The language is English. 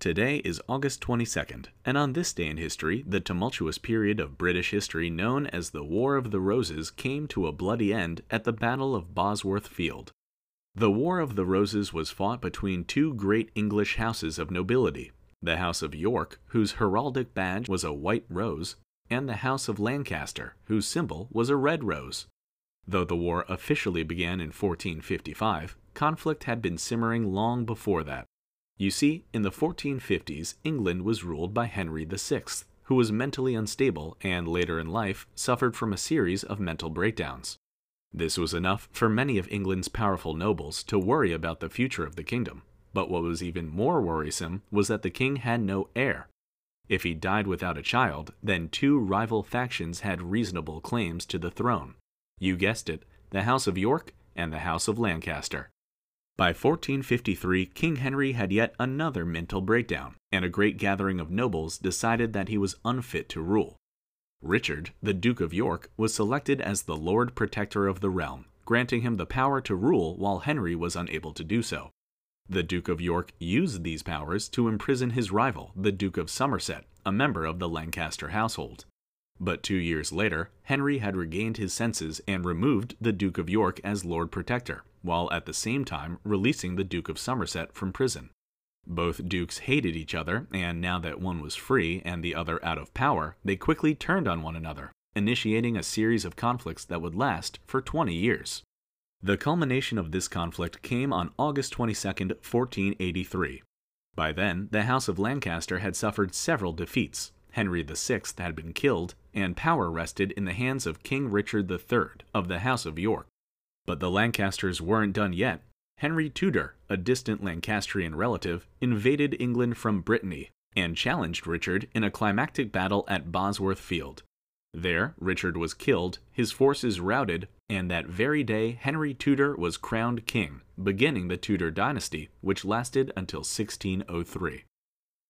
Today is August 22nd, and on this day in history, the tumultuous period of British history known as the War of the Roses came to a bloody end at the Battle of Bosworth Field. The War of the Roses was fought between two great English houses of nobility the House of York, whose heraldic badge was a white rose, and the House of Lancaster, whose symbol was a red rose. Though the war officially began in 1455, conflict had been simmering long before that. You see, in the 1450s, England was ruled by Henry VI, who was mentally unstable and later in life suffered from a series of mental breakdowns. This was enough for many of England's powerful nobles to worry about the future of the kingdom. But what was even more worrisome was that the king had no heir. If he died without a child, then two rival factions had reasonable claims to the throne. You guessed it, the House of York and the House of Lancaster. By 1453, King Henry had yet another mental breakdown, and a great gathering of nobles decided that he was unfit to rule. Richard, the Duke of York, was selected as the Lord Protector of the realm, granting him the power to rule while Henry was unable to do so. The Duke of York used these powers to imprison his rival, the Duke of Somerset, a member of the Lancaster household. But two years later, Henry had regained his senses and removed the Duke of York as Lord Protector, while at the same time releasing the Duke of Somerset from prison. Both dukes hated each other, and now that one was free and the other out of power, they quickly turned on one another, initiating a series of conflicts that would last for 20 years. The culmination of this conflict came on August 22, 1483. By then, the House of Lancaster had suffered several defeats, Henry VI had been killed, and power rested in the hands of King Richard III of the House of York. But the Lancasters weren't done yet. Henry Tudor, a distant Lancastrian relative, invaded England from Brittany and challenged Richard in a climactic battle at Bosworth Field. There, Richard was killed, his forces routed, and that very day Henry Tudor was crowned king, beginning the Tudor dynasty, which lasted until 1603.